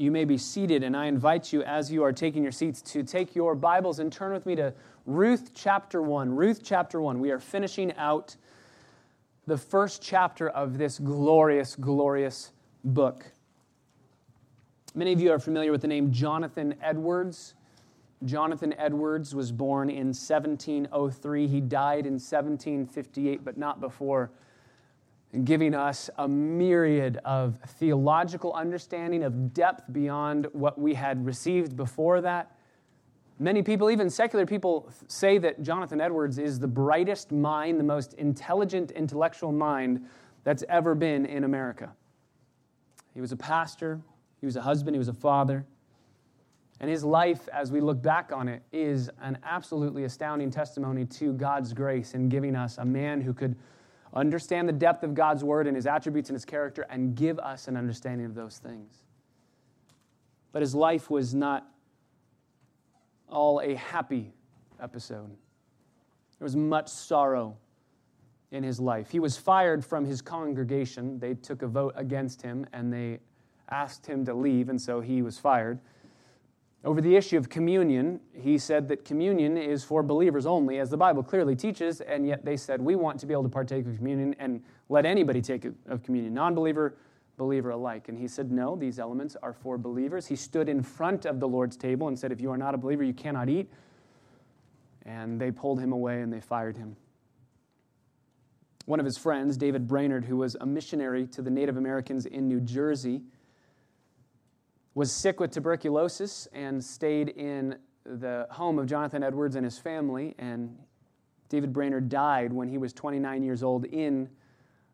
You may be seated, and I invite you, as you are taking your seats, to take your Bibles and turn with me to Ruth chapter 1. Ruth chapter 1. We are finishing out the first chapter of this glorious, glorious book. Many of you are familiar with the name Jonathan Edwards. Jonathan Edwards was born in 1703. He died in 1758, but not before giving us a myriad of theological understanding of depth beyond what we had received before that. Many people, even secular people, say that Jonathan Edwards is the brightest mind, the most intelligent intellectual mind that's ever been in America. He was a pastor, he was a husband, he was a father. And his life, as we look back on it, is an absolutely astounding testimony to God's grace in giving us a man who could understand the depth of God's word and his attributes and his character, and give us an understanding of those things. But his life was not all a happy episode. There was much sorrow in his life. He was fired from his congregation. They took a vote against him and they asked him to leave, and so he was fired. Over the issue of communion, he said that communion is for believers only, as the Bible clearly teaches, and yet they said, We want to be able to partake of communion and let anybody take of communion, non believer, believer alike. And he said, No, these elements are for believers. He stood in front of the Lord's table and said, If you are not a believer, you cannot eat. And they pulled him away and they fired him. One of his friends, David Brainerd, who was a missionary to the Native Americans in New Jersey, was sick with tuberculosis and stayed in the home of Jonathan Edwards and his family. And David Brainerd died when he was 29 years old in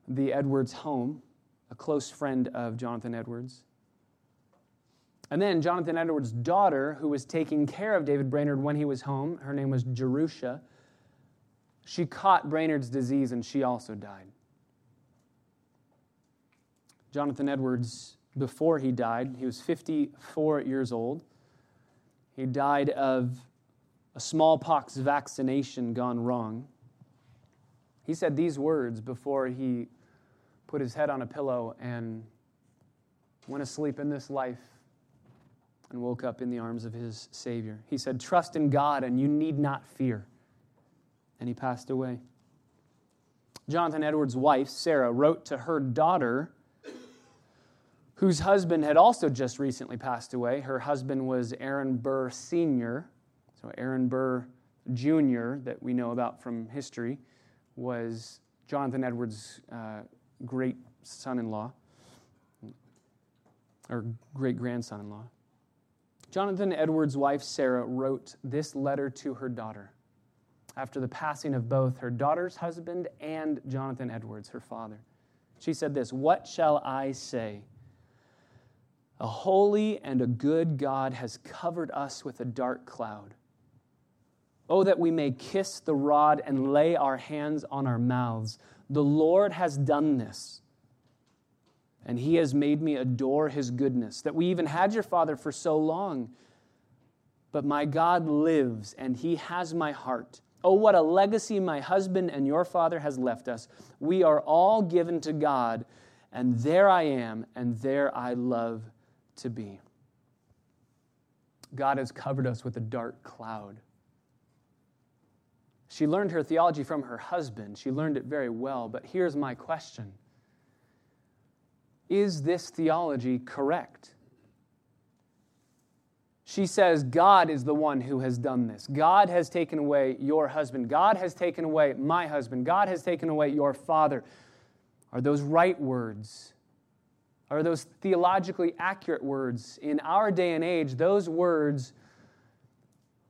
the Edwards home, a close friend of Jonathan Edwards. And then Jonathan Edwards' daughter, who was taking care of David Brainerd when he was home, her name was Jerusha, she caught Brainerd's disease and she also died. Jonathan Edwards before he died. He was 54 years old. He died of a smallpox vaccination gone wrong. He said these words before he put his head on a pillow and went asleep in this life and woke up in the arms of his Savior. He said, Trust in God and you need not fear. And he passed away. Jonathan Edwards' wife, Sarah, wrote to her daughter whose husband had also just recently passed away. Her husband was Aaron Burr Sr., so Aaron Burr Jr., that we know about from history, was Jonathan Edwards' uh, great son in law, or great grandson in law. Jonathan Edwards' wife, Sarah, wrote this letter to her daughter after the passing of both her daughter's husband and Jonathan Edwards, her father. She said this What shall I say? A holy and a good God has covered us with a dark cloud. Oh, that we may kiss the rod and lay our hands on our mouths. The Lord has done this, and He has made me adore His goodness, that we even had your Father for so long. But my God lives, and He has my heart. Oh, what a legacy my husband and your father has left us. We are all given to God, and there I am, and there I love to be. God has covered us with a dark cloud. She learned her theology from her husband. She learned it very well. But here's my question Is this theology correct? She says, God is the one who has done this. God has taken away your husband. God has taken away my husband. God has taken away your father. Are those right words? Are those theologically accurate words. In our day and age, those words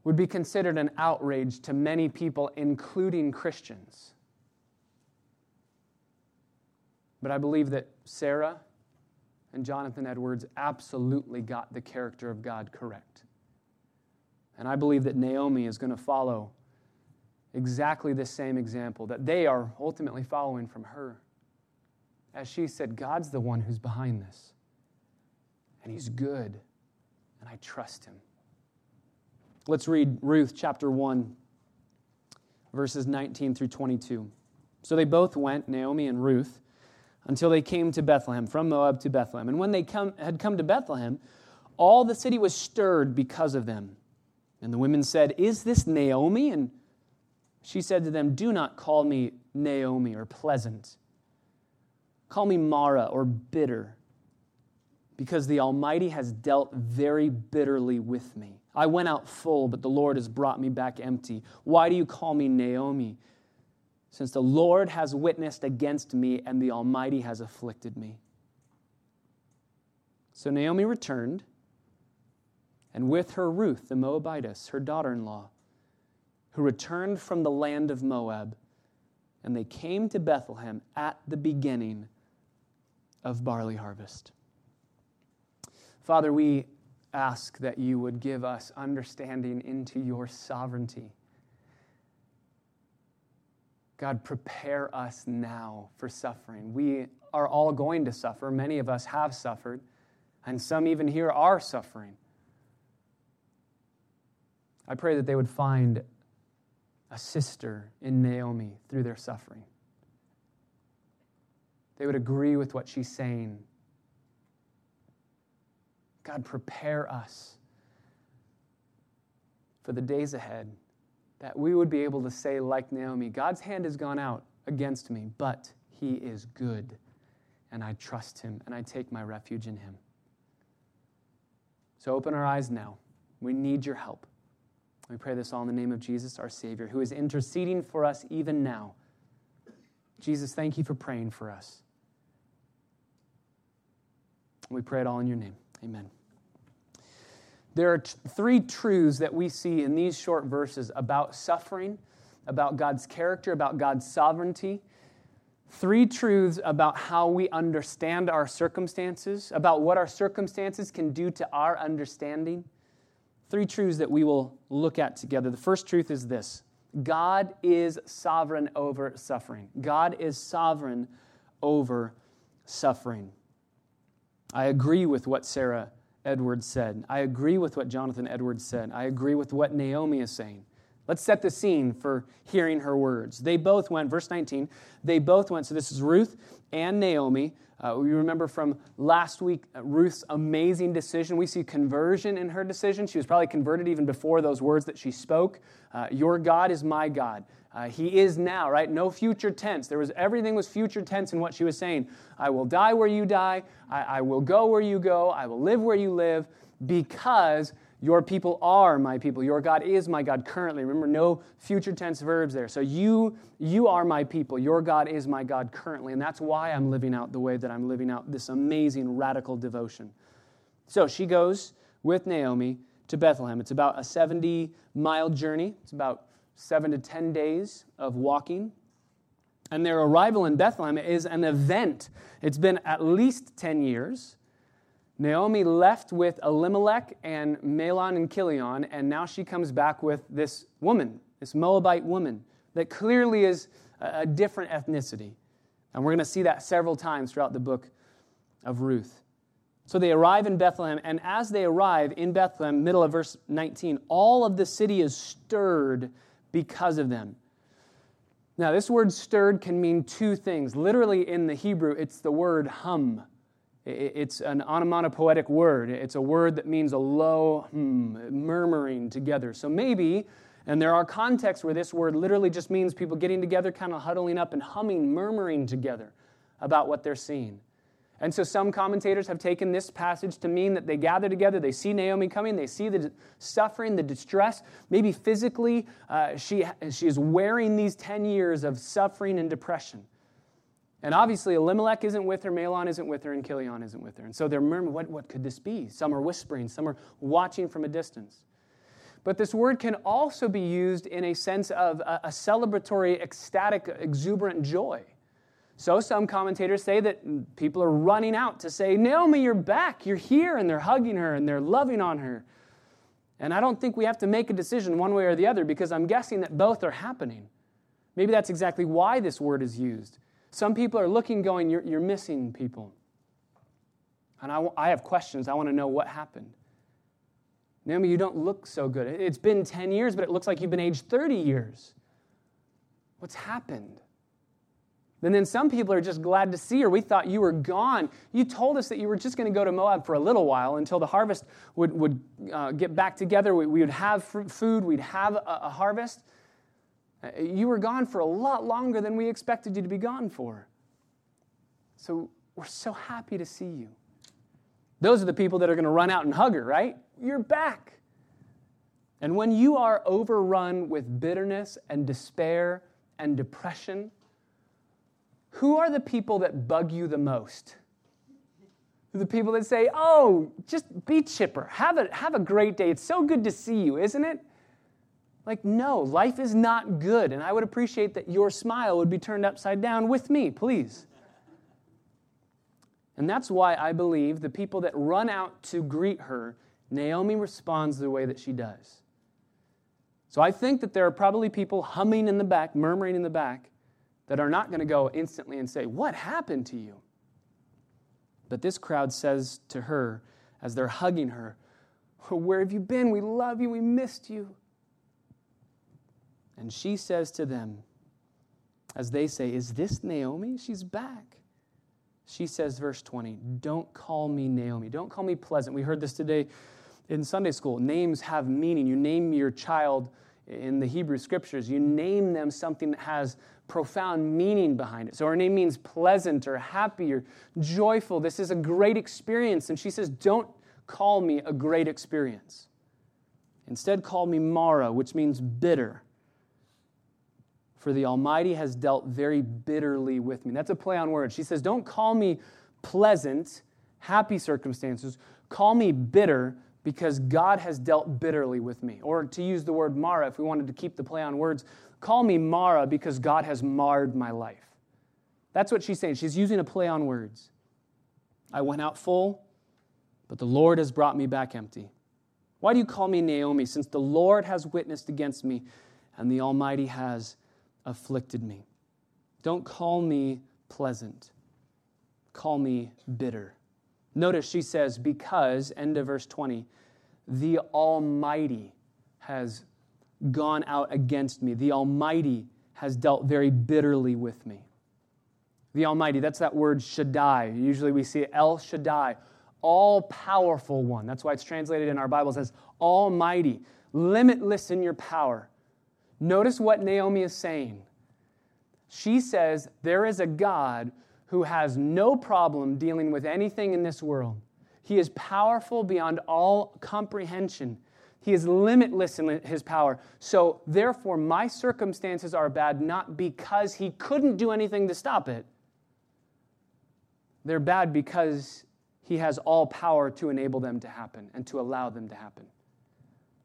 would be considered an outrage to many people, including Christians. But I believe that Sarah and Jonathan Edwards absolutely got the character of God correct. And I believe that Naomi is going to follow exactly the same example that they are ultimately following from her as she said, God's the one who's behind this. And He's good, and I trust Him. Let's read Ruth chapter 1, verses 19 through 22. So they both went, Naomi and Ruth, until they came to Bethlehem, from Moab to Bethlehem. And when they come, had come to Bethlehem, All the city was stirred because of them. And the women said, Is this Naomi? And she said to them, Do not call me Naomi or pleasant. Call me Mara or bitter, because the Almighty has dealt very bitterly with me. I went out full, but the Lord has brought me back empty. Why do you call me Naomi? Since the Lord has witnessed against me and the Almighty has afflicted me. So Naomi returned, and with her Ruth the Moabitess, her daughter in law, who returned from the land of Moab, and they came to Bethlehem at the beginning of barley harvest. Father, we ask that you would give us understanding into your sovereignty. God, prepare us now for suffering. We are all going to suffer. Many of us have suffered, and some even here are suffering. I pray that they would find a sister in Naomi through their suffering. They would agree with what she's saying God, prepare us for the days ahead that we would be able to say, like Naomi, God's hand has gone out against me, but he is good, and I trust him, and I take my refuge in him. So open our eyes now. We need your help. We pray this all in the name of Jesus, our Savior, who is interceding for us even now. Jesus, thank you for praying for us. We pray it all in your name. Amen. There are t- three truths that we see in these short verses about suffering, about God's character, about God's sovereignty. Three truths about how we understand our circumstances, about what our circumstances can do to our understanding. Three truths that we will look at together. The first truth is this God is sovereign over suffering. God is sovereign over suffering. I agree with what Sarah Edwards said. I agree with what Jonathan Edwards said. I agree with what Naomi is saying. Let's set the scene for hearing her words. They both went, verse 19, they both went. So this is Ruth and Naomi. Uh, we remember from last week uh, Ruth's amazing decision. We see conversion in her decision. She was probably converted even before those words that she spoke. Uh, Your God is my God. Uh, he is now, right? No future tense. There was everything was future tense in what she was saying. I will die where you die. I, I will go where you go. I will live where you live because your people are my people. Your God is my God currently. Remember, no future tense verbs there. So you, you are my people. Your God is my God currently. And that's why I'm living out the way that I'm living out this amazing radical devotion. So she goes with Naomi to Bethlehem. It's about a 70 mile journey. It's about seven to 10 days of walking. And their arrival in Bethlehem is an event. It's been at least 10 years. Naomi left with Elimelech and Mahlon and Chilion, and now she comes back with this woman, this Moabite woman, that clearly is a different ethnicity. And we're going to see that several times throughout the book of Ruth. So they arrive in Bethlehem, and as they arrive in Bethlehem, middle of verse 19, all of the city is stirred because of them. Now, this word stirred can mean two things. Literally, in the Hebrew, it's the word hum. It's an onomatopoetic word. It's a word that means a low hmm, murmuring together. So maybe, and there are contexts where this word literally just means people getting together, kind of huddling up and humming, murmuring together about what they're seeing. And so some commentators have taken this passage to mean that they gather together, they see Naomi coming, they see the suffering, the distress. Maybe physically, uh, she, she is wearing these 10 years of suffering and depression. And obviously, Elimelech isn't with her, Mahlon isn't with her, and Chilion isn't with her. And so they're murmuring, what, what could this be? Some are whispering, some are watching from a distance. But this word can also be used in a sense of a, a celebratory, ecstatic, exuberant joy. So some commentators say that people are running out to say, Naomi, you're back, you're here, and they're hugging her and they're loving on her. And I don't think we have to make a decision one way or the other because I'm guessing that both are happening. Maybe that's exactly why this word is used. Some people are looking, going, You're, you're missing people. And I, I have questions. I want to know what happened. Naomi, you don't look so good. It's been 10 years, but it looks like you've been aged 30 years. What's happened? And then some people are just glad to see her. We thought you were gone. You told us that you were just going to go to Moab for a little while until the harvest would, would uh, get back together. We, we, would have food, we'd have a, a harvest. Uh, you were gone for a lot longer than we expected you to be gone for. So we're so happy to see you. Those are the people that are going to run out and hug her, right? You're back. And when you are overrun with bitterness and despair and depression, who are the people that bug you the most? The people that say, Oh, just be chipper. Have a, have a great day. It's so good to see you, isn't it? Like, no, life is not good. And I would appreciate that your smile would be turned upside down with me, please. And that's why I believe the people that run out to greet her, Naomi responds the way that she does. So I think that there are probably people humming in the back, murmuring in the back, that are not going to go instantly and say, What happened to you? But this crowd says to her, as they're hugging her, Where have you been? We love you. We missed you. And she says to them, as they say, Is this Naomi? She's back. She says, verse 20, Don't call me Naomi. Don't call me pleasant. We heard this today in Sunday school. Names have meaning. You name your child in the Hebrew scriptures, you name them something that has profound meaning behind it. So her name means pleasant or happy or joyful. This is a great experience. And she says, Don't call me a great experience. Instead, call me Mara, which means bitter. For the Almighty has dealt very bitterly with me. That's a play on words. She says, Don't call me pleasant, happy circumstances. Call me bitter because God has dealt bitterly with me. Or to use the word Mara, if we wanted to keep the play on words, call me Mara because God has marred my life. That's what she's saying. She's using a play on words. I went out full, but the Lord has brought me back empty. Why do you call me Naomi, since the Lord has witnessed against me and the Almighty has afflicted me. Don't call me pleasant, call me bitter. Notice she says, because, end of verse 20, the Almighty has gone out against me. The Almighty has dealt very bitterly with me. The Almighty, that's that word Shaddai. Usually we see El Shaddai, all powerful one. That's why it's translated in our Bibles as Almighty, limitless in your power. Notice what Naomi is saying. She says, There is a God who has no problem dealing with anything in this world. He is powerful beyond all comprehension. He is limitless in his power. So, therefore, my circumstances are bad not because he couldn't do anything to stop it. They're bad because he has all power to enable them to happen and to allow them to happen.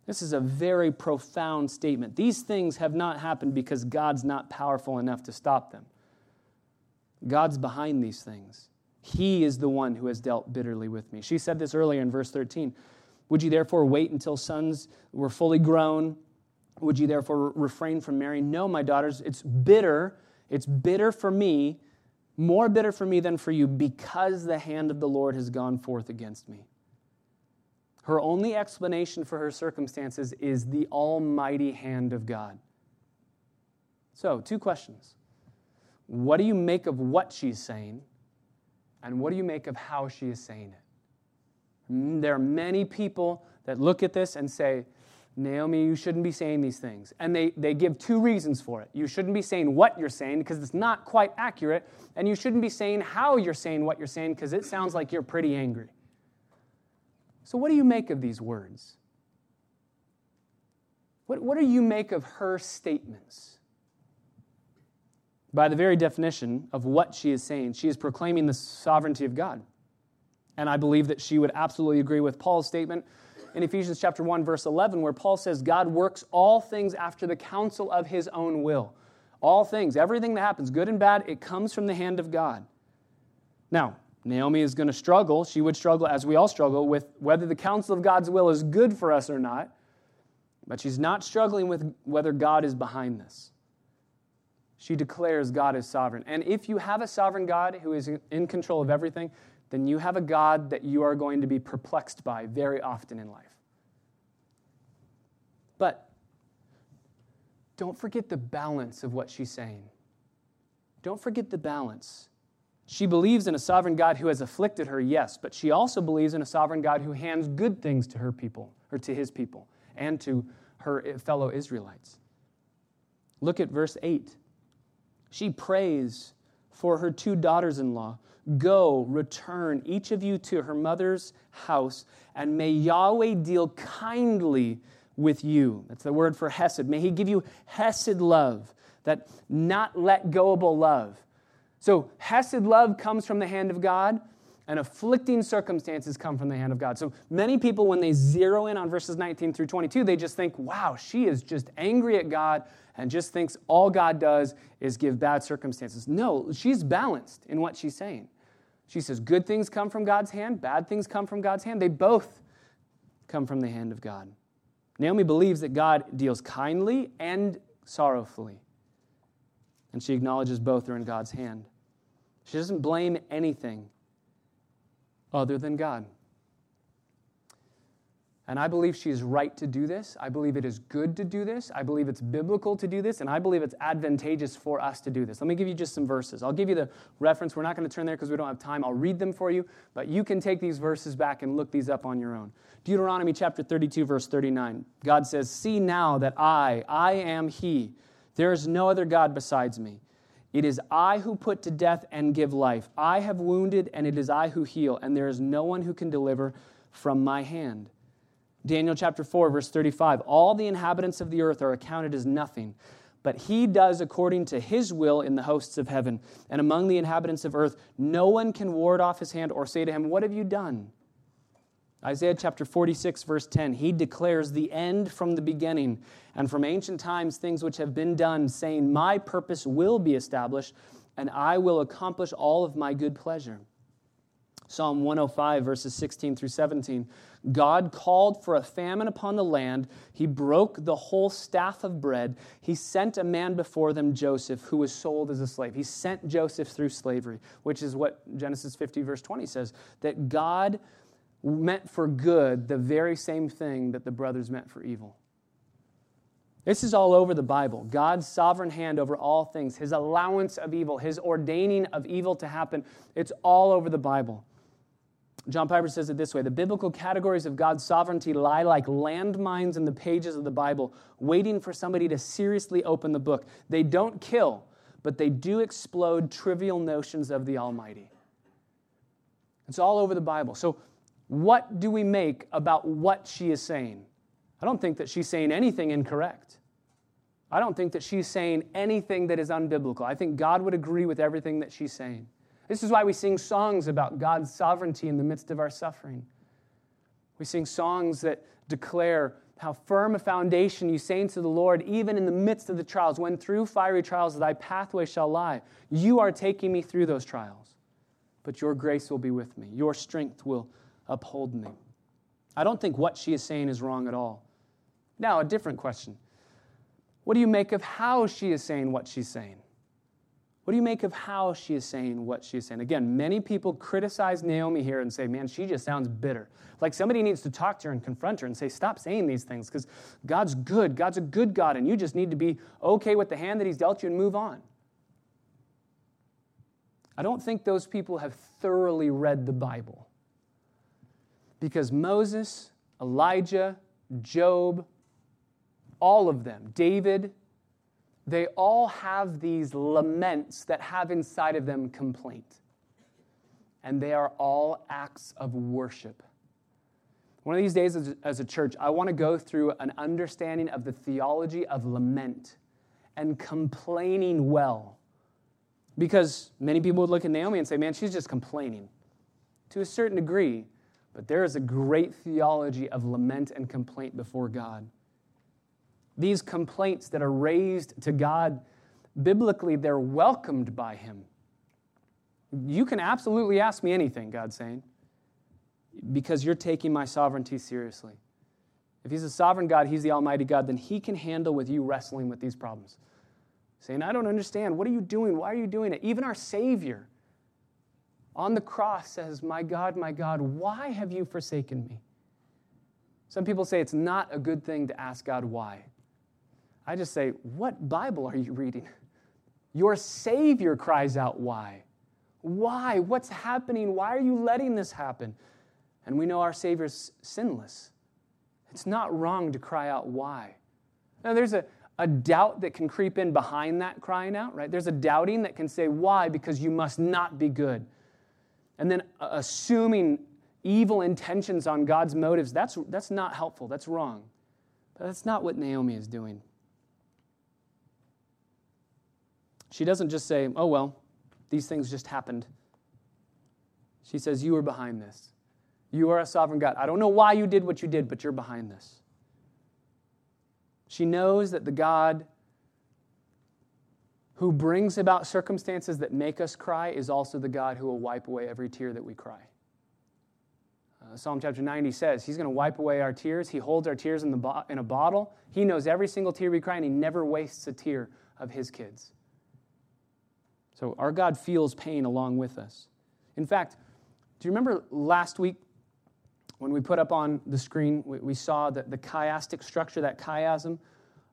This is a very profound statement. These things have not happened because God's not powerful enough to stop them. God's behind these things. He is the one who has dealt bitterly with me. She said this earlier in verse 13. Would you therefore wait until sons were fully grown? Would you therefore refrain from marrying? No, my daughters, it's bitter. It's bitter for me, more bitter for me than for you, because the hand of the Lord has gone forth against me. Her only explanation for her circumstances is the almighty hand of God. So, two questions. What do you make of what she's saying? And what do you make of how she is saying it? Mm, there are many people that look at this and say, Naomi, you shouldn't be saying these things. And they, they give two reasons for it. You shouldn't be saying what you're saying because it's not quite accurate. And you shouldn't be saying how you're saying what you're saying because it sounds like you're pretty angry. So, what do you make of these words? What, what do you make of her statements? By the very definition of what she is saying, she is proclaiming the sovereignty of God. And I believe that she would absolutely agree with Paul's statement in Ephesians chapter 1 verse 11 where Paul says God works all things after the counsel of his own will. All things, everything that happens, good and bad, it comes from the hand of God. Now, Naomi is going to struggle. She would struggle, as we all struggle, with whether the counsel of God's will is good for us or not. But she's not struggling with whether God is behind this. She declares God is sovereign. And if you have a sovereign God who is in control of everything, then you have a God that you are going to be perplexed by very often in life. But don't forget the balance of what she's saying. Don't forget the balance. She believes in a sovereign God who has afflicted her, yes, but she also believes in a sovereign God who hands good things to her people, or to his people, and to her fellow Israelites. Look at verse 8. She prays for her two daughters in law Go, return, each of you to her mother's house, and may Yahweh deal kindly with you. That's the word for Hesed. May he give you Hesed love, that not let goable love. So, Hesed love comes from the hand of God, and afflicting circumstances come from the hand of God. So, many people, when they zero in on verses 19 through 22, they just think, wow, she is just angry at God and just thinks all God does is give bad circumstances. No, she's balanced in what she's saying. She says, good things come from God's hand, bad things come from God's hand. They both come from the hand of God. Naomi believes that God deals kindly and sorrowfully and she acknowledges both are in God's hand. She doesn't blame anything other than God. And I believe she is right to do this. I believe it is good to do this. I believe it's biblical to do this. And I believe it's advantageous for us to do this. Let me give you just some verses. I'll give you the reference. We're not going to turn there because we don't have time. I'll read them for you. But you can take these verses back and look these up on your own. Deuteronomy chapter 32, verse 39. God says, See now that I, I am He there is no other God besides me. It is I who put to death and give life. I have wounded, and it is I who heal, and there is no one who can deliver from my hand. Daniel chapter 4, verse 35 All the inhabitants of the earth are accounted as nothing, but he does according to his will in the hosts of heaven. And among the inhabitants of earth, no one can ward off his hand or say to him, What have you done? Isaiah chapter 46, verse 10, he declares the end from the beginning, and from ancient times things which have been done, saying, My purpose will be established, and I will accomplish all of my good pleasure. Psalm 105, verses 16 through 17. God called for a famine upon the land. He broke the whole staff of bread. He sent a man before them, Joseph, who was sold as a slave. He sent Joseph through slavery, which is what Genesis 50, verse 20 says that God meant for good the very same thing that the brothers meant for evil. This is all over the Bible. God's sovereign hand over all things, his allowance of evil, his ordaining of evil to happen. It's all over the Bible. John Piper says it this way The biblical categories of God's sovereignty lie like landmines in the pages of the Bible, waiting for somebody to seriously open the book. They don't kill, but they do explode trivial notions of the Almighty. It's all over the Bible. So, what do we make about what she is saying? I don't think that she's saying anything incorrect. I don't think that she's saying anything that is unbiblical. I think God would agree with everything that she's saying. This is why we sing songs about God's sovereignty in the midst of our suffering. We sing songs that declare how firm a foundation you say of the Lord, even in the midst of the trials, when through fiery trials thy pathway shall lie. You are taking me through those trials, but your grace will be with me. Your strength will uphold me. I don't think what she is saying is wrong at all. Now, a different question. What do you make of how she is saying what she's saying? What do you make of how she is saying what she is saying? Again, many people criticize Naomi here and say, man, she just sounds bitter. Like somebody needs to talk to her and confront her and say, stop saying these things because God's good. God's a good God, and you just need to be okay with the hand that He's dealt you and move on. I don't think those people have thoroughly read the Bible. Because Moses, Elijah, Job, all of them, David, they all have these laments that have inside of them complaint. And they are all acts of worship. One of these days, as a church, I want to go through an understanding of the theology of lament and complaining well. Because many people would look at Naomi and say, man, she's just complaining. To a certain degree, but there is a great theology of lament and complaint before God. These complaints that are raised to God, biblically, they're welcomed by Him. You can absolutely ask me anything, God's saying, because you're taking my sovereignty seriously. If He's a sovereign God, He's the Almighty God, then He can handle with you wrestling with these problems. Saying, I don't understand. What are you doing? Why are you doing it? Even our Savior on the cross says, My God, my God, why have you forsaken me? Some people say it's not a good thing to ask God why. I just say, What Bible are you reading? Your Savior cries out, Why? Why? What's happening? Why are you letting this happen? And we know our Savior's sinless. It's not wrong to cry out, Why? Now, there's a, a doubt that can creep in behind that crying out, right? There's a doubting that can say, Why? Because you must not be good. And then uh, assuming evil intentions on God's motives, that's, that's not helpful. That's wrong. But that's not what Naomi is doing. She doesn't just say, oh, well, these things just happened. She says, You are behind this. You are a sovereign God. I don't know why you did what you did, but you're behind this. She knows that the God who brings about circumstances that make us cry is also the God who will wipe away every tear that we cry. Uh, Psalm chapter 90 says he's going to wipe away our tears. He holds our tears in, the bo- in a bottle. He knows every single tear we cry, and he never wastes a tear of his kids. So our God feels pain along with us. In fact, do you remember last week when we put up on the screen, we, we saw that the chiastic structure, that chiasm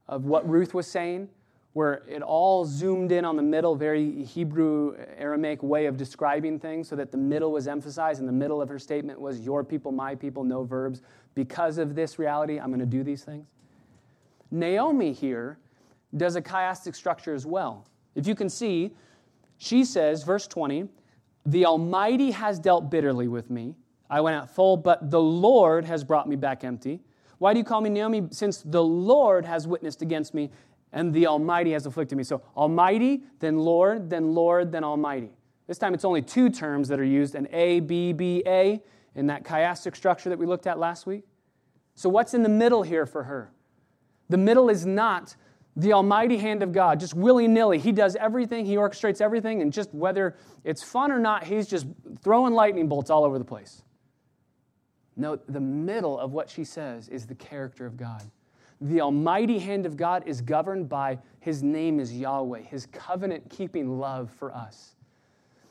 of what Ruth was saying, where it all zoomed in on the middle, very Hebrew Aramaic way of describing things, so that the middle was emphasized, and the middle of her statement was, Your people, my people, no verbs. Because of this reality, I'm going to do these things. Naomi here does a chiastic structure as well. If you can see, she says, verse 20, The Almighty has dealt bitterly with me. I went out full, but the Lord has brought me back empty. Why do you call me Naomi? Since the Lord has witnessed against me and the Almighty has afflicted me. So, Almighty, then Lord, then Lord, then Almighty. This time it's only two terms that are used an A, B, B, A in that chiastic structure that we looked at last week. So, what's in the middle here for her? The middle is not the almighty hand of God, just willy nilly. He does everything, He orchestrates everything, and just whether it's fun or not, He's just throwing lightning bolts all over the place. No, the middle of what she says is the character of God. The almighty hand of God is governed by His name is Yahweh, His covenant keeping love for us.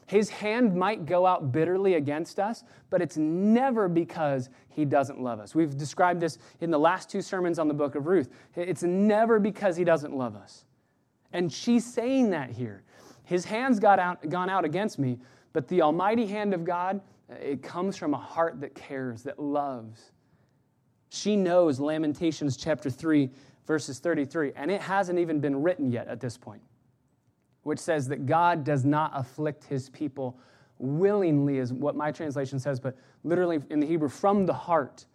His hand might go out bitterly against us, but it's never because he doesn't love us. We've described this in the last two sermons on the book of Ruth. It's never because he doesn't love us. And she's saying that here. His hand's got out, gone out against me, but the almighty hand of God, it comes from a heart that cares, that loves. She knows Lamentations chapter 3, verses 33, and it hasn't even been written yet at this point which says that God does not afflict his people willingly, is what my translation says, but literally in the Hebrew, from the heart.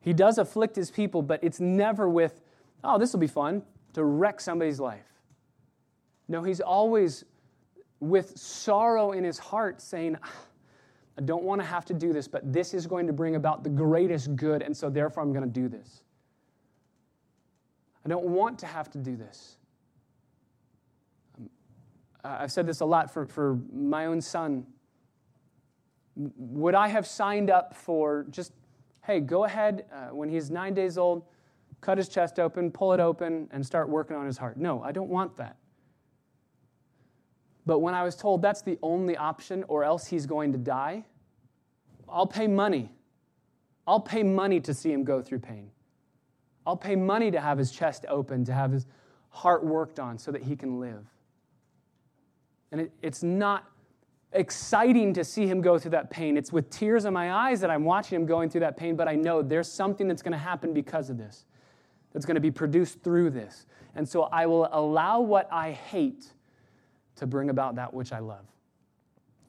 He does afflict his people, but it's never with, oh, this will be fun to wreck somebody's life. No, he's always with sorrow in his heart saying, ah, I don't want to have to do this, but this is going to bring about the greatest good, and so therefore I'm going to do this. I don't want to have to do this. I've said this a lot for, for my own son. Would I have signed up for just, hey, go ahead uh, when he's nine days old, cut his chest open, pull it open, and start working on his heart? No, I don't want that. But when I was told that's the only option or else he's going to die, I'll pay money. I'll pay money to see him go through pain. I'll pay money to have his chest open, to have his heart worked on so that he can live. And it, it's not exciting to see him go through that pain. It's with tears in my eyes that I'm watching him going through that pain, but I know there's something that's going to happen because of this, that's going to be produced through this. And so I will allow what I hate to bring about that which I love.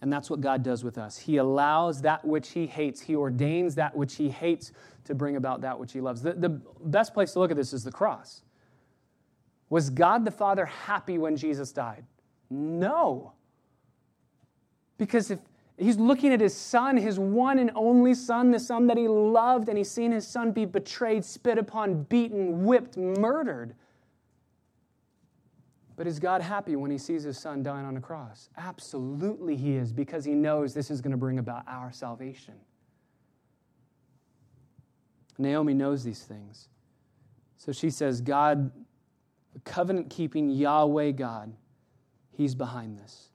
And that's what God does with us. He allows that which He hates, He ordains that which He hates to bring about that which He loves. The, the best place to look at this is the cross. Was God the Father happy when Jesus died? No. Because if he's looking at his son, his one and only son, the son that he loved, and he's seen his son be betrayed, spit upon, beaten, whipped, murdered. But is God happy when he sees his son dying on a cross? Absolutely, he is, because he knows this is going to bring about our salvation. Naomi knows these things. So she says, God, covenant keeping Yahweh God, He's behind this.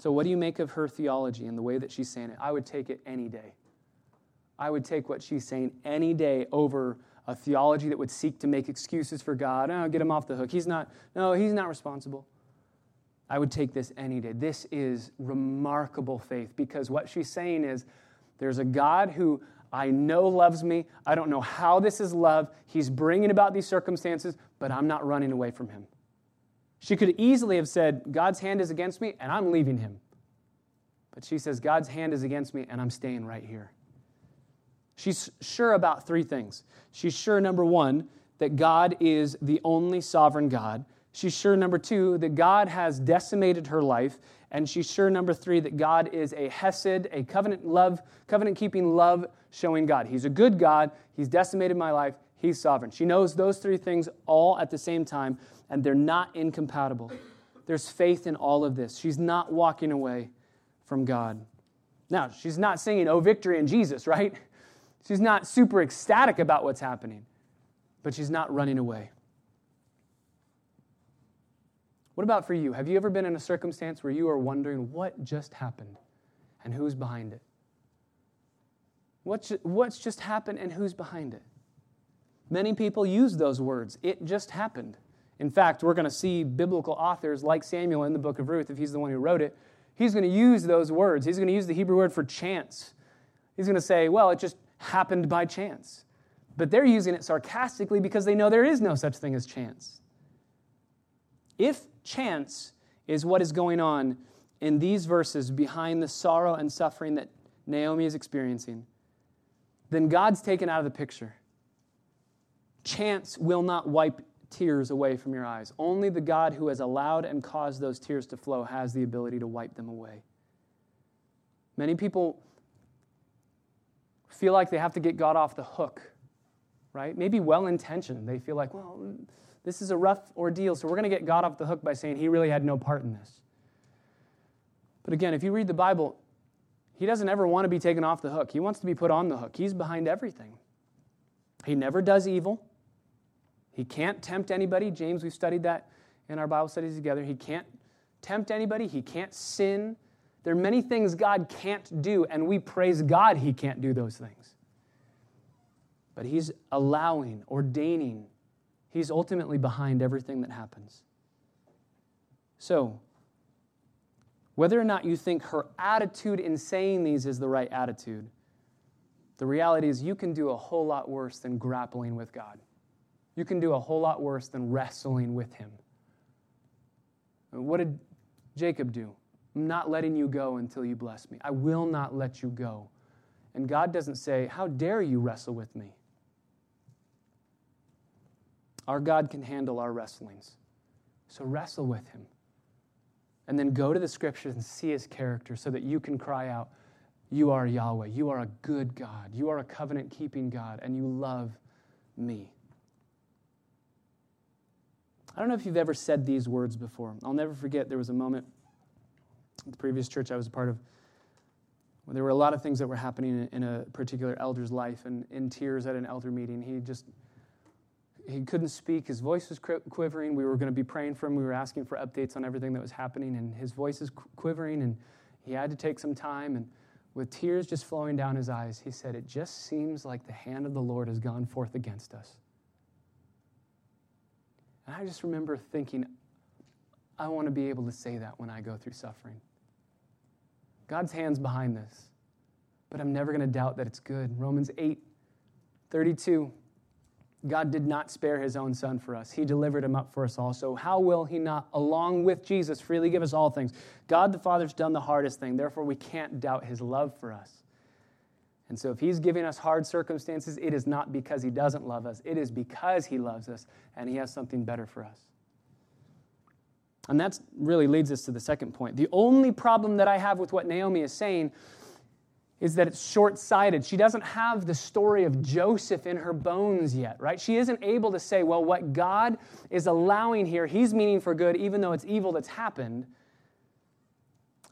So, what do you make of her theology and the way that she's saying it? I would take it any day. I would take what she's saying any day over a theology that would seek to make excuses for God. Oh, get him off the hook. He's not, no, he's not responsible. I would take this any day. This is remarkable faith because what she's saying is there's a God who I know loves me. I don't know how this is love. He's bringing about these circumstances, but I'm not running away from him. She could easily have said, God's hand is against me and I'm leaving him. But she says, God's hand is against me and I'm staying right here. She's sure about three things. She's sure, number one, that God is the only sovereign God. She's sure, number two, that God has decimated her life. And she's sure, number three, that God is a Hesed, a covenant love, covenant keeping love showing God. He's a good God. He's decimated my life. He's sovereign. She knows those three things all at the same time, and they're not incompatible. There's faith in all of this. She's not walking away from God. Now, she's not singing, Oh, victory in Jesus, right? She's not super ecstatic about what's happening, but she's not running away. What about for you? Have you ever been in a circumstance where you are wondering what just happened and who's behind it? What's, what's just happened and who's behind it? Many people use those words. It just happened. In fact, we're going to see biblical authors like Samuel in the book of Ruth, if he's the one who wrote it, he's going to use those words. He's going to use the Hebrew word for chance. He's going to say, well, it just happened by chance. But they're using it sarcastically because they know there is no such thing as chance. If chance is what is going on in these verses behind the sorrow and suffering that Naomi is experiencing, then God's taken out of the picture. Chance will not wipe tears away from your eyes. Only the God who has allowed and caused those tears to flow has the ability to wipe them away. Many people feel like they have to get God off the hook, right? Maybe well intentioned. They feel like, well, this is a rough ordeal, so we're going to get God off the hook by saying he really had no part in this. But again, if you read the Bible, he doesn't ever want to be taken off the hook. He wants to be put on the hook. He's behind everything. He never does evil. He can't tempt anybody. James, we've studied that in our Bible studies together. He can't tempt anybody. He can't sin. There are many things God can't do, and we praise God He can't do those things. But He's allowing, ordaining, He's ultimately behind everything that happens. So, whether or not you think her attitude in saying these is the right attitude, the reality is you can do a whole lot worse than grappling with God. You can do a whole lot worse than wrestling with Him. What did Jacob do? I'm not letting you go until you bless me. I will not let you go. And God doesn't say, How dare you wrestle with me? Our God can handle our wrestlings. So wrestle with him. And then go to the scriptures and see his character so that you can cry out, You are Yahweh. You are a good God. You are a covenant keeping God, and you love me. I don't know if you've ever said these words before. I'll never forget there was a moment at the previous church I was a part of, where there were a lot of things that were happening in a particular elder's life, and in tears at an elder meeting, he just he couldn't speak. His voice was quivering. We were going to be praying for him. We were asking for updates on everything that was happening, and his voice is quivering, and he had to take some time. And with tears just flowing down his eyes, he said, It just seems like the hand of the Lord has gone forth against us. And I just remember thinking, I want to be able to say that when I go through suffering. God's hand's behind this, but I'm never going to doubt that it's good. Romans 8 32. God did not spare his own son for us. He delivered him up for us all. So, how will he not, along with Jesus, freely give us all things? God the Father's done the hardest thing. Therefore, we can't doubt his love for us. And so, if he's giving us hard circumstances, it is not because he doesn't love us, it is because he loves us and he has something better for us. And that really leads us to the second point. The only problem that I have with what Naomi is saying is that it's short sighted. She doesn't have the story of Joseph in her bones yet, right? She isn't able to say, well, what God is allowing here, He's meaning for good, even though it's evil that's happened.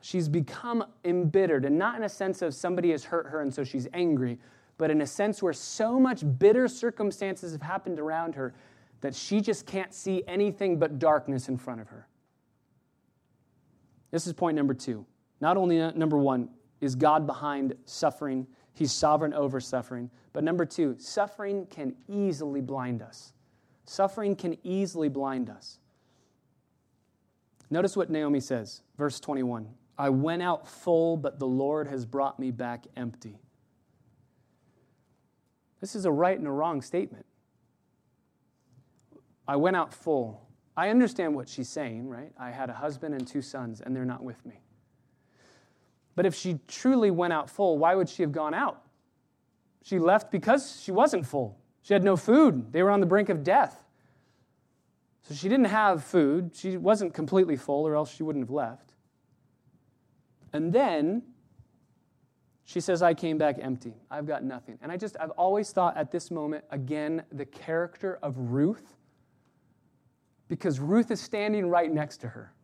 She's become embittered, and not in a sense of somebody has hurt her and so she's angry, but in a sense where so much bitter circumstances have happened around her that she just can't see anything but darkness in front of her. This is point number two. Not only uh, number one, is God behind suffering He's sovereign over suffering. But number two, suffering can easily blind us. Suffering can easily blind us. Notice what Naomi says, verse 21 I went out full, but the Lord has brought me back empty. This is a right and a wrong statement. I went out full. I understand what she's saying, right? I had a husband and two sons, and they're not with me. But if she truly went out full, why would she have gone out? She left because she wasn't full. She had no food. They were on the brink of death. So she didn't have food. She wasn't completely full, or else she wouldn't have left. And then she says, I came back empty. I've got nothing. And I just, I've always thought at this moment, again, the character of Ruth, because Ruth is standing right next to her.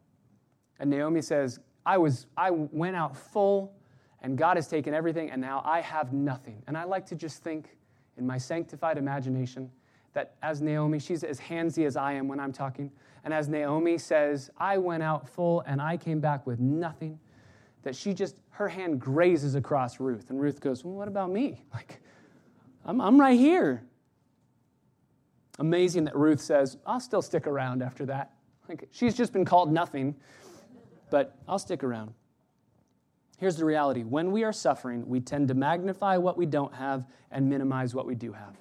And Naomi says, I was, I went out full, and God has taken everything, and now I have nothing. And I like to just think in my sanctified imagination that as Naomi, she's as handsy as I am when I'm talking, and as Naomi says, I went out full and I came back with nothing, that she just, her hand grazes across Ruth. And Ruth goes, Well, what about me? Like, I'm, I'm right here. Amazing that Ruth says, I'll still stick around after that. Like, she's just been called nothing, but I'll stick around. Here's the reality when we are suffering, we tend to magnify what we don't have and minimize what we do have.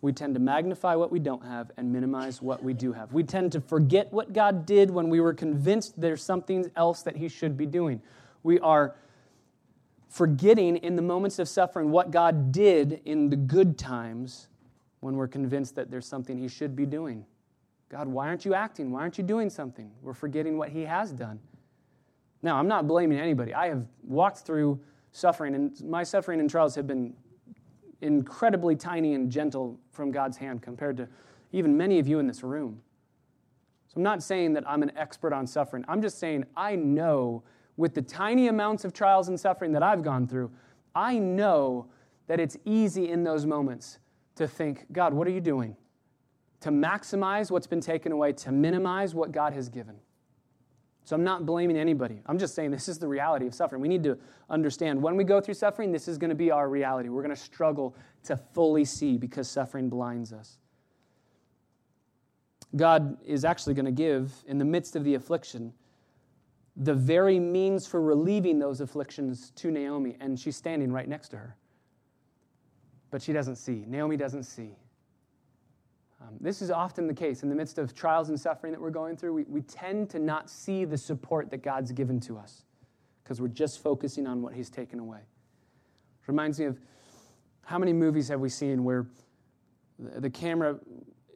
We tend to magnify what we don't have and minimize what we do have. We tend to forget what God did when we were convinced there's something else that He should be doing. We are forgetting in the moments of suffering what God did in the good times when we're convinced that there's something He should be doing. God, why aren't you acting? Why aren't you doing something? We're forgetting what He has done. Now, I'm not blaming anybody. I have walked through suffering, and my suffering and trials have been incredibly tiny and gentle from God's hand compared to even many of you in this room. So I'm not saying that I'm an expert on suffering. I'm just saying I know with the tiny amounts of trials and suffering that I've gone through, I know that it's easy in those moments to think, God, what are you doing? To maximize what's been taken away, to minimize what God has given. So I'm not blaming anybody. I'm just saying this is the reality of suffering. We need to understand when we go through suffering, this is going to be our reality. We're going to struggle to fully see because suffering blinds us. God is actually going to give, in the midst of the affliction, the very means for relieving those afflictions to Naomi, and she's standing right next to her. But she doesn't see. Naomi doesn't see. Um, this is often the case in the midst of trials and suffering that we're going through. We, we tend to not see the support that God's given to us because we're just focusing on what He's taken away. It reminds me of how many movies have we seen where the, the camera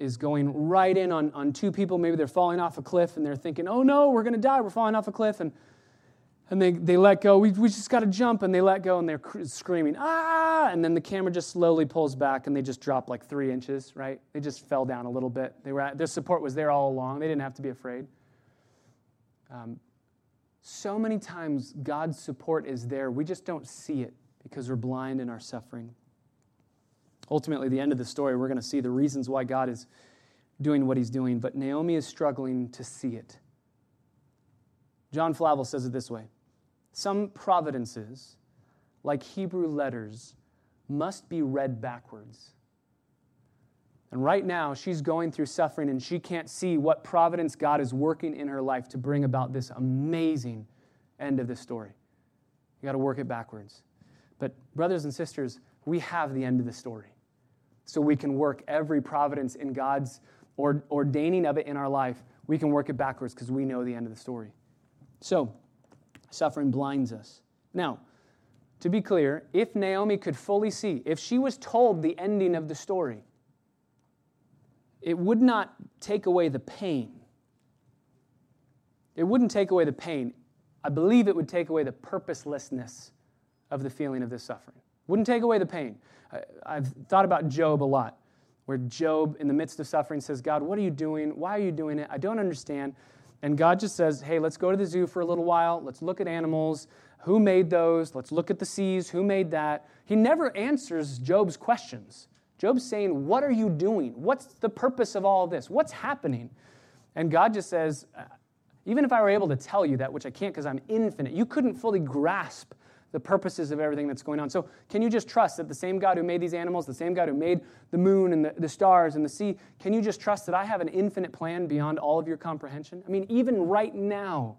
is going right in on, on two people. Maybe they're falling off a cliff and they're thinking, oh no, we're going to die. We're falling off a cliff. And and they, they let go. We, we just got to jump, and they let go, and they're cr- screaming, ah! And then the camera just slowly pulls back, and they just drop like three inches, right? They just fell down a little bit. They were at, their support was there all along. They didn't have to be afraid. Um, so many times, God's support is there. We just don't see it because we're blind in our suffering. Ultimately, the end of the story, we're going to see the reasons why God is doing what he's doing, but Naomi is struggling to see it. John Flavel says it this way some providences, like Hebrew letters, must be read backwards. And right now, she's going through suffering and she can't see what providence God is working in her life to bring about this amazing end of the story. You got to work it backwards. But, brothers and sisters, we have the end of the story. So we can work every providence in God's ordaining of it in our life. We can work it backwards because we know the end of the story. So, Suffering blinds us. Now, to be clear, if Naomi could fully see, if she was told the ending of the story, it would not take away the pain. It wouldn't take away the pain. I believe it would take away the purposelessness of the feeling of this suffering. Wouldn't take away the pain. I, have thought about Job a lot, where Job, in the midst of suffering, says, God, what are you doing? Why are you doing it? I don't understand. And God just says, hey, let's go to the zoo for a little while. Let's look at animals. Who made those? Let's look at the seas. Who made that? He never answers Job's questions. Job's saying, What are you doing? What's the purpose of all this? What's happening? And God just says, uh, Even if I were able to tell you that, which I can't because I'm infinite, you couldn't fully grasp the purposes of everything that's going on. So, can you just trust that the same God who made these animals, the same God who made the moon and the, the stars and the sea, can you just trust that I have an infinite plan beyond all of your comprehension? I mean, even right now,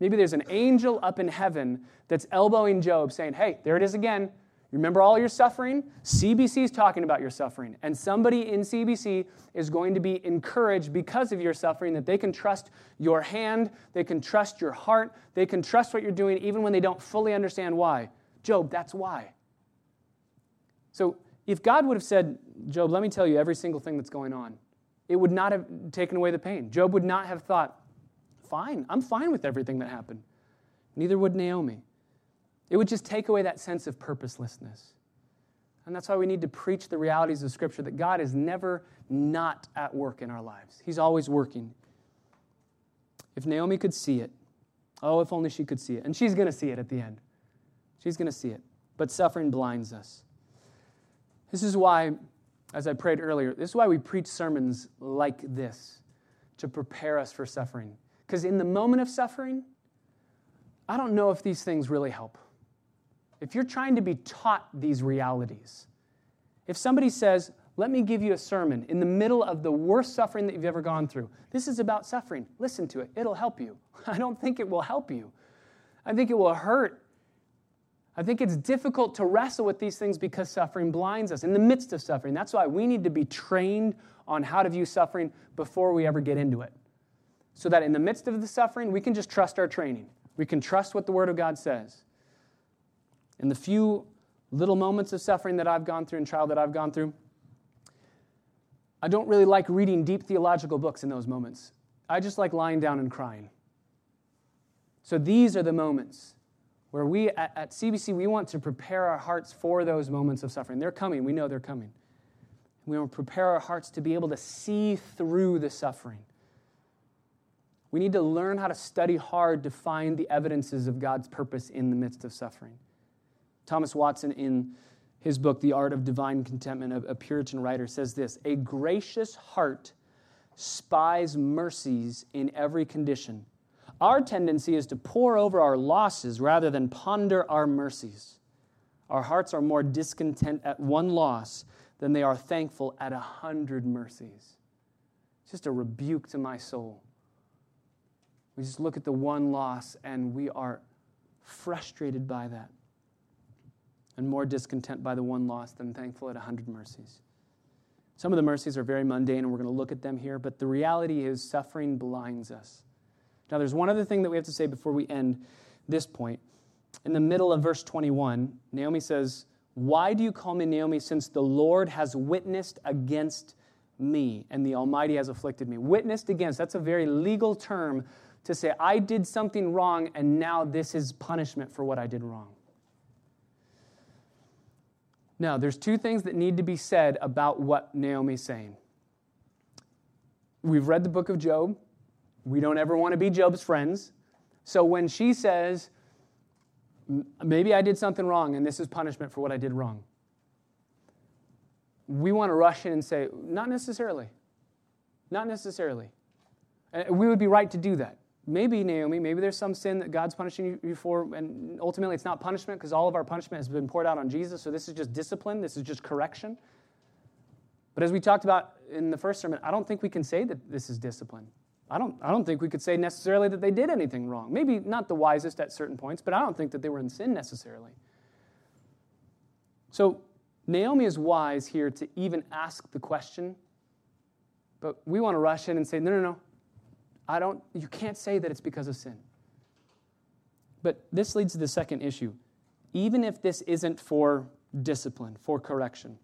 maybe there's an angel up in heaven that's elbowing Job saying, Hey, there it is again. Remember all your suffering? CBC is talking about your suffering. And somebody in CBC is going to be encouraged because of your suffering that they can trust your hand, they can trust your heart, they can trust what you're doing even when they don't fully understand why. Job, that's why. So if God would have said, Job, let me tell you every single thing that's going on, it would not have taken away the pain. Job would not have thought, fine, I'm fine with everything that happened. Neither would Naomi. It would just take away that sense of purposelessness. And that's why we need to preach the realities of Scripture that God is never not at work in our lives, He's always working. If Naomi could see it, oh, if only she could see it. And she's going to see it at the end. She's going to see it. But suffering blinds us. This is why, as I prayed earlier, this is why we preach sermons like this to prepare us for suffering. Because in the moment of suffering, I don't know if these things really help if you're trying to be taught these realities, if somebody says, let me give you a sermon in the middle of the worst suffering that you've ever gone through. This is about suffering. Listen to it. It'll help you. I don't think it will help you. I think it will hurt. I think it's difficult to wrestle with these things because suffering blinds us in the midst of suffering. That's why we need to be trained on how to view suffering before we ever get into it. So that in the midst of the suffering, we can just trust our training. We can trust what the Word of God says. In the few little moments of suffering that I've gone through and trial that I've gone through, I don't really like reading deep theological books in those moments. I just like lying down and crying. So these are the moments where we at, at, CBC, we want to prepare our hearts for those moments of suffering. They're coming, we know they're coming. We want to prepare our hearts to be able to see through the suffering. We need to learn how to study hard to find the evidences of God's purpose in the midst of suffering. Thomas Watson, in his book, The Art of Divine Contentment, a, Puritan writer, says this A gracious heart spies mercies in every condition. Our tendency is to pore over our losses rather than ponder our mercies. Our hearts are more discontent at one loss than they are thankful at a hundred mercies. It's just a rebuke to my soul. We just look at the one loss and we are frustrated by that and more discontent by the one loss than thankful at a hundred mercies. Some of the mercies are very mundane, and we're going to look at them here, but the reality is suffering blinds us. Now, there's one other thing that we have to say before we end this point. In the middle of verse 21, Naomi says, Why do you call me Naomi, since the Lord has witnessed against me and the Almighty has afflicted me? Witnessed against, that's a very legal term to say, I did something wrong, and now this is punishment for what I did wrong. Now, there's two things that need to be said about what Naomi's saying. We've read the book of Job. We don't ever want to be Job's friends. So when she says, maybe I did something wrong and this is punishment for what I did wrong, we want to rush in and say, not necessarily. Not necessarily. We would be right to do that maybe, Naomi, maybe there's some sin that God's punishing you for, and ultimately it's not punishment because all of our punishment has been poured out on Jesus, so this is just discipline, this is just correction. But as we talked about in the first sermon, I don't think we can say that this is discipline. I don't, I don't think we could say necessarily that they did anything wrong. Maybe not the wisest at certain points, but I don't think that they were in sin necessarily. So Naomi is wise here to even ask the question, but we want to rush in and say, no, no, no, I don't, you can't say that it's because of sin. But this leads to the second issue. Even if this isn't for discipline, for correction,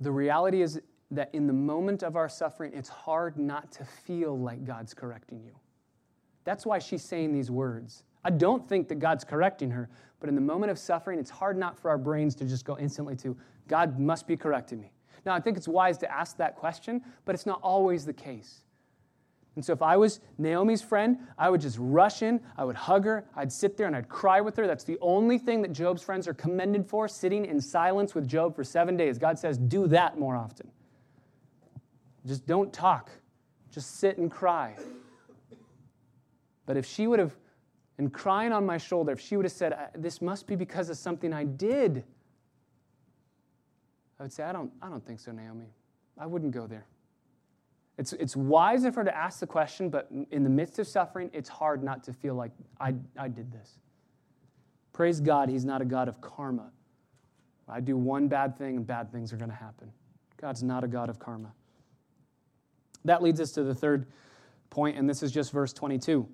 the reality is that in the moment of our suffering, it's hard not to feel like God's correcting you. That's why she's saying these words. I don't think that God's correcting her, but in the moment of suffering, it's hard not for our brains to just go instantly to, God must be correcting me. Now, I think it's wise to ask that question, but it's not always the case. And so if I was Naomi's friend, I would just rush in, I would hug her, I'd sit there and I'd cry with her. That's the only thing that Job's friends are commended for, sitting in silence with Job for seven days. God says, do that more often. Just don't talk, just sit and cry. But if she would have, and crying on my shoulder, if she would have said, This must be because of something I did, I would say, I don't, I don't think so, Naomi. I wouldn't go there. It's, it's wise of her to ask the question, but in the midst of suffering, it's hard not to feel like I, I did this. Praise God, He's not a God of karma. I do one bad thing and bad things are going to happen. God's not a God of karma. That leads us to the third point, and this is just verse 22.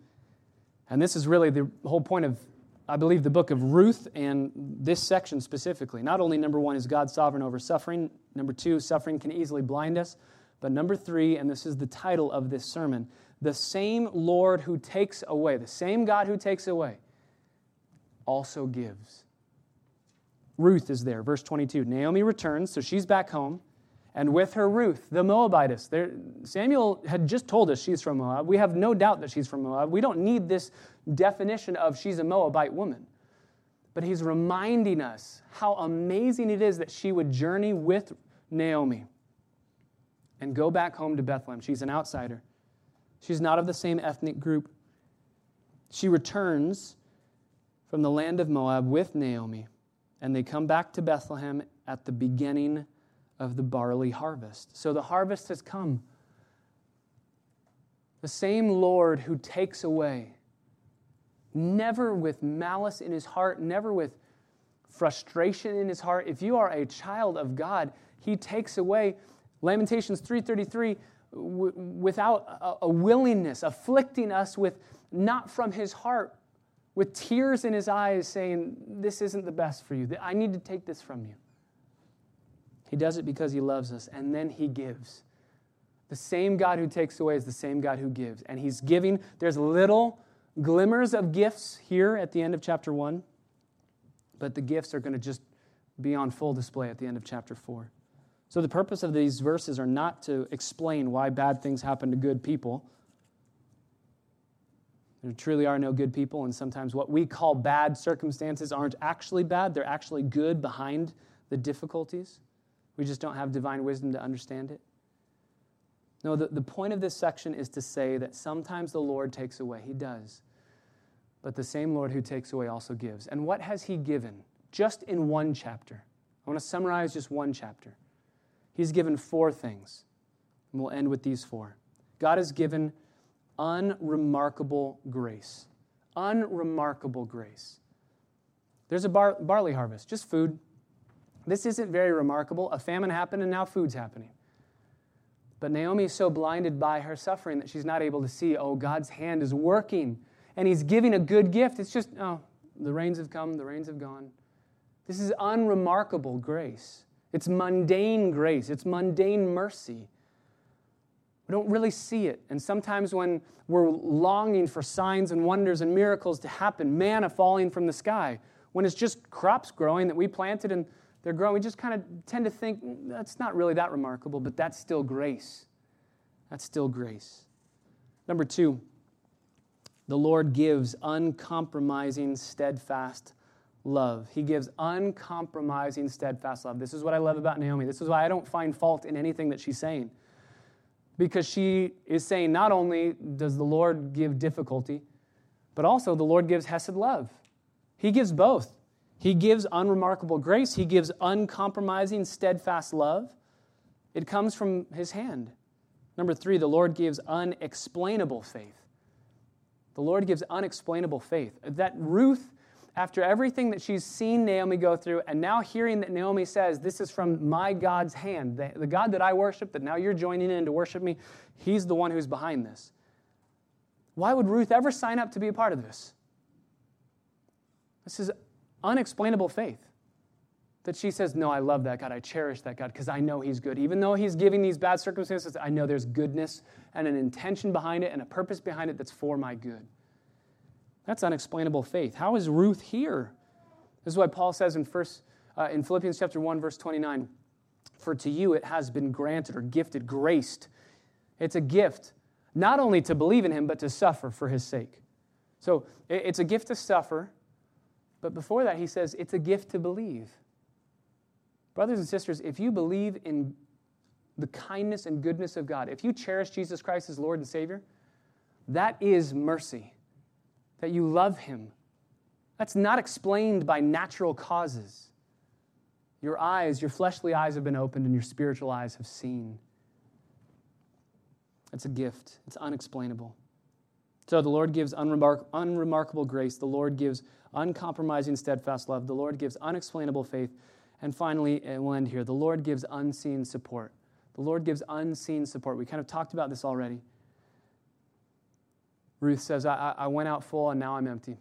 And this is really the whole point of, I believe, the book of Ruth and this section specifically. Not only, number one, is God sovereign over suffering, number two, suffering can easily blind us. But number three, and this is the title of this sermon the same Lord who takes away, the same God who takes away, also gives. Ruth is there, verse 22. Naomi returns, so she's back home, and with her Ruth, the Moabitess. There, Samuel had just told us she's from Moab. We have no doubt that she's from Moab. We don't need this definition of she's a Moabite woman. But he's reminding us how amazing it is that she would journey with Naomi and go back home to Bethlehem. She's an outsider. She's not of the same ethnic group. She returns from the land of Moab with Naomi, and they come back to Bethlehem at the beginning of the barley harvest. So the harvest has come. The same Lord who takes away, never with malice in his heart, never with frustration in his heart. If you are a child of God, he takes away Lamentations 3:33 w- without a, a willingness afflicting us with not from his heart with tears in his eyes saying this isn't the best for you. I need to take this from you. He does it because he loves us and then he gives. The same God who takes away is the same God who gives. And he's giving, there's little glimmers of gifts here at the end of chapter 1, but the gifts are going to just be on full display at the end of chapter 4. So, the purpose of these verses are not to explain why bad things happen to good people. There truly are no good people, and sometimes what we call bad circumstances aren't actually bad, they're actually good behind the difficulties. We just don't have divine wisdom to understand it. No, the, the point of this section is to say that sometimes the Lord takes away. He does. But the same Lord who takes away also gives. And what has He given? Just in one chapter. I want to summarize just one chapter. He's given four things. And we'll end with these four. God has given unremarkable grace. Unremarkable grace. There's a bar- barley harvest, just food. This isn't very remarkable. A famine happened and now food's happening. But Naomi is so blinded by her suffering that she's not able to see, oh, God's hand is working and He's giving a good gift. It's just, oh, the rains have come, the rains have gone. This is unremarkable grace. It's mundane grace, it's mundane mercy. We don't really see it. And sometimes when we're longing for signs and wonders and miracles to happen, manna falling from the sky, when it's just crops growing that we planted and they're growing, we just kind of tend to think mm, that's not really that remarkable, but that's still grace. That's still grace. Number two, the Lord gives uncompromising, steadfast love. He gives uncompromising, steadfast love. This is what I love about Naomi. This is why I don't find fault in anything that she's saying. Because she is saying not only does the Lord give difficulty, but also the Lord gives Hesed love. He gives both. He gives unremarkable grace, He gives uncompromising, steadfast love. It comes from His hand. Number three, the Lord gives unexplainable faith. The Lord gives unexplainable faith. That Ruth after everything that she's seen Naomi go through, and now hearing that Naomi says, This is from my God's hand, the, the, God that I worship, that now you're joining in to worship me, He's the one who's behind this. Why would Ruth ever sign up to be a part of this? This is unexplainable faith. That she says, No, I love that God. I cherish that God because I know He's good. Even though He's giving these bad circumstances, I know there's goodness and an intention behind it and a purpose behind it that's for my good. That's unexplainable faith. How is Ruth here? This is why Paul says in, first, uh, in Philippians chapter 1, verse 29, For to you it has been granted or gifted, graced. It's a gift, not only to believe in him, but to suffer for his sake. So it's a gift to suffer, but before that, he says it's a gift to believe. Brothers and sisters, if you believe in the kindness and goodness of God, if you cherish Jesus Christ as Lord and Savior, that is mercy. That you love Him. That's not explained by natural causes. Your eyes, your fleshly eyes have been opened, and your spiritual eyes have seen. It's a gift, it's unexplainable. So the Lord gives unremark- unremarkable grace. The Lord gives uncompromising, steadfast love. The Lord gives unexplainable faith. And finally, and we'll end here, the Lord gives unseen support. The Lord gives unseen support. We kind of talked about this already. Ruth says, I, I went out full and now I'm empty.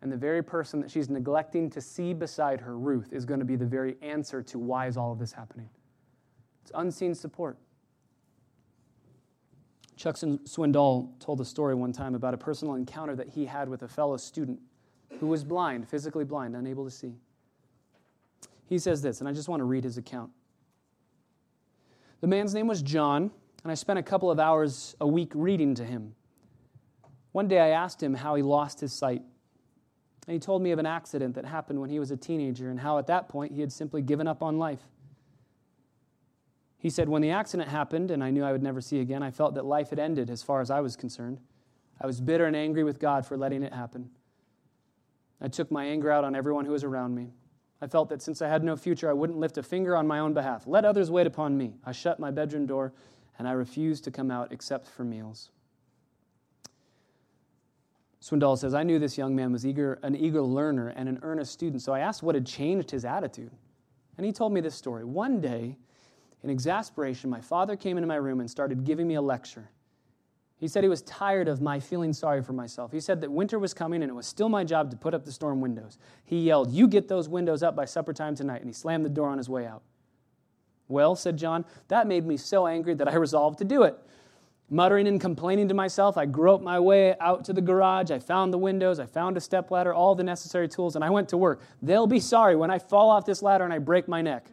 And the very person that she's neglecting to see beside her, Ruth, is going to be the very answer to why is all of this happening. It's unseen support. Chuck Swindoll told a story one time about a personal encounter that he had with a fellow student who was blind, physically blind, unable to see. He says this, and I just want to read his account. The man's name was John, and I spent a couple of hours a week reading to him. One day I asked him how he lost his sight. And he told me of an accident that happened when he was a teenager and how at that point he had simply given up on life. He said, When the accident happened and I knew I would never see again, I felt that life had ended as far as I was concerned. I was bitter and angry with God for letting it happen. I took my anger out on everyone who was around me. I felt that since I had no future, I wouldn't lift a finger on my own behalf. Let others wait upon me. I shut my bedroom door and I refused to come out except for meals. Swindoll says, I knew this young man was eager, an eager learner and an earnest student, so I asked what had changed his attitude. And he told me this story. One day, in exasperation, my father came into my room and started giving me a lecture. He said he was tired of my feeling sorry for myself. He said that winter was coming and it was still my job to put up the storm windows. He yelled, You get those windows up by supper time tonight, and he slammed the door on his way out. Well, said John, that made me so angry that I resolved to do it. Muttering and complaining to myself, I groped my way out to the garage. I found the windows, I found a stepladder, all the necessary tools, and I went to work. They'll be sorry when I fall off this ladder and I break my neck.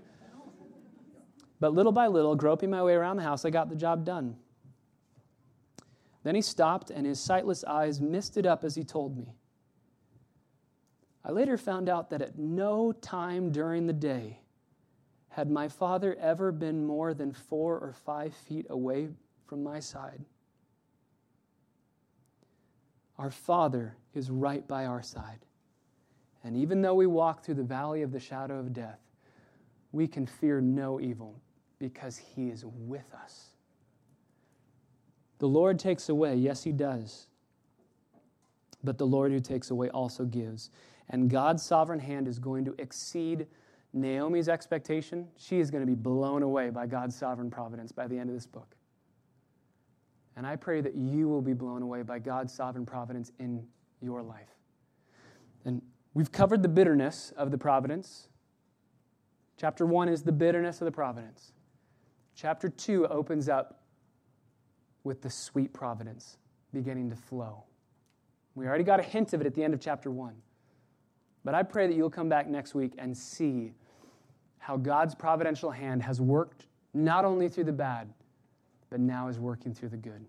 But little by little, groping my way around the house, I got the job done. Then he stopped, and his sightless eyes misted up as he told me. I later found out that at no time during the day had my father ever been more than four or five feet away from my side. Our Father is right by our side. And even though we walk through the valley of the shadow of death, we can fear no evil because He is with us. The Lord takes away, yes, He does. But the Lord who takes away also gives. And God's sovereign hand is going to exceed Naomi's expectation. She is going to be blown away by God's sovereign providence by the end of this book. And I pray that you will be blown away by God's sovereign providence in your life. And we've covered the bitterness of the providence. Chapter 1 is the bitterness of the providence. Chapter 2 opens up with the sweet providence beginning to flow. We already got a hint of it at the end of chapter 1. But I pray that you'll come back next week and see how God's providential hand has worked not only through the bad, but now is working through the good.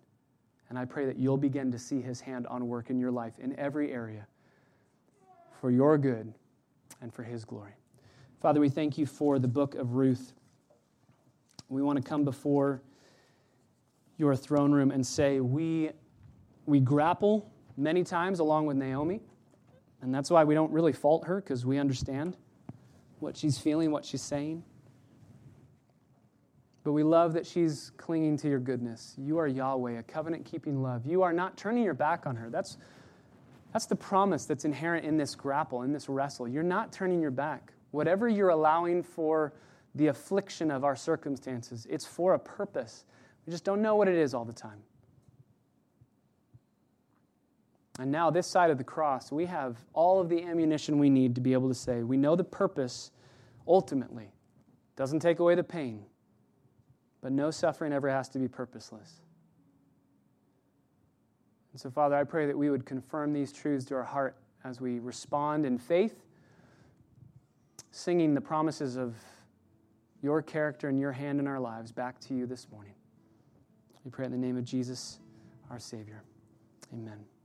And I pray that you'll begin to see his hand on work in your life in every area for your good and for his glory. Father, we thank you for the book of Ruth. We want to come before your throne room and say, we, we grapple many times along with Naomi. And that's why we don't really fault her, because we understand what she's feeling, what she's saying. But we love that she's clinging to your goodness. You are Yahweh, a covenant keeping love. You are not turning your back on her. That's, that's the promise that's inherent in this grapple, in this wrestle. You're not turning your back. Whatever you're allowing for the affliction of our circumstances, it's for a purpose. We just don't know what it is all the time. And now, this side of the cross, we have all of the ammunition we need to be able to say, we know the purpose ultimately. Doesn't take away the pain, but no suffering ever has to be purposeless. And so, Father, I pray that we would confirm these truths to our heart as we respond in faith, singing the promises of your character and your hand in our lives back to you this morning. We pray in the name of Jesus, our Savior. Amen.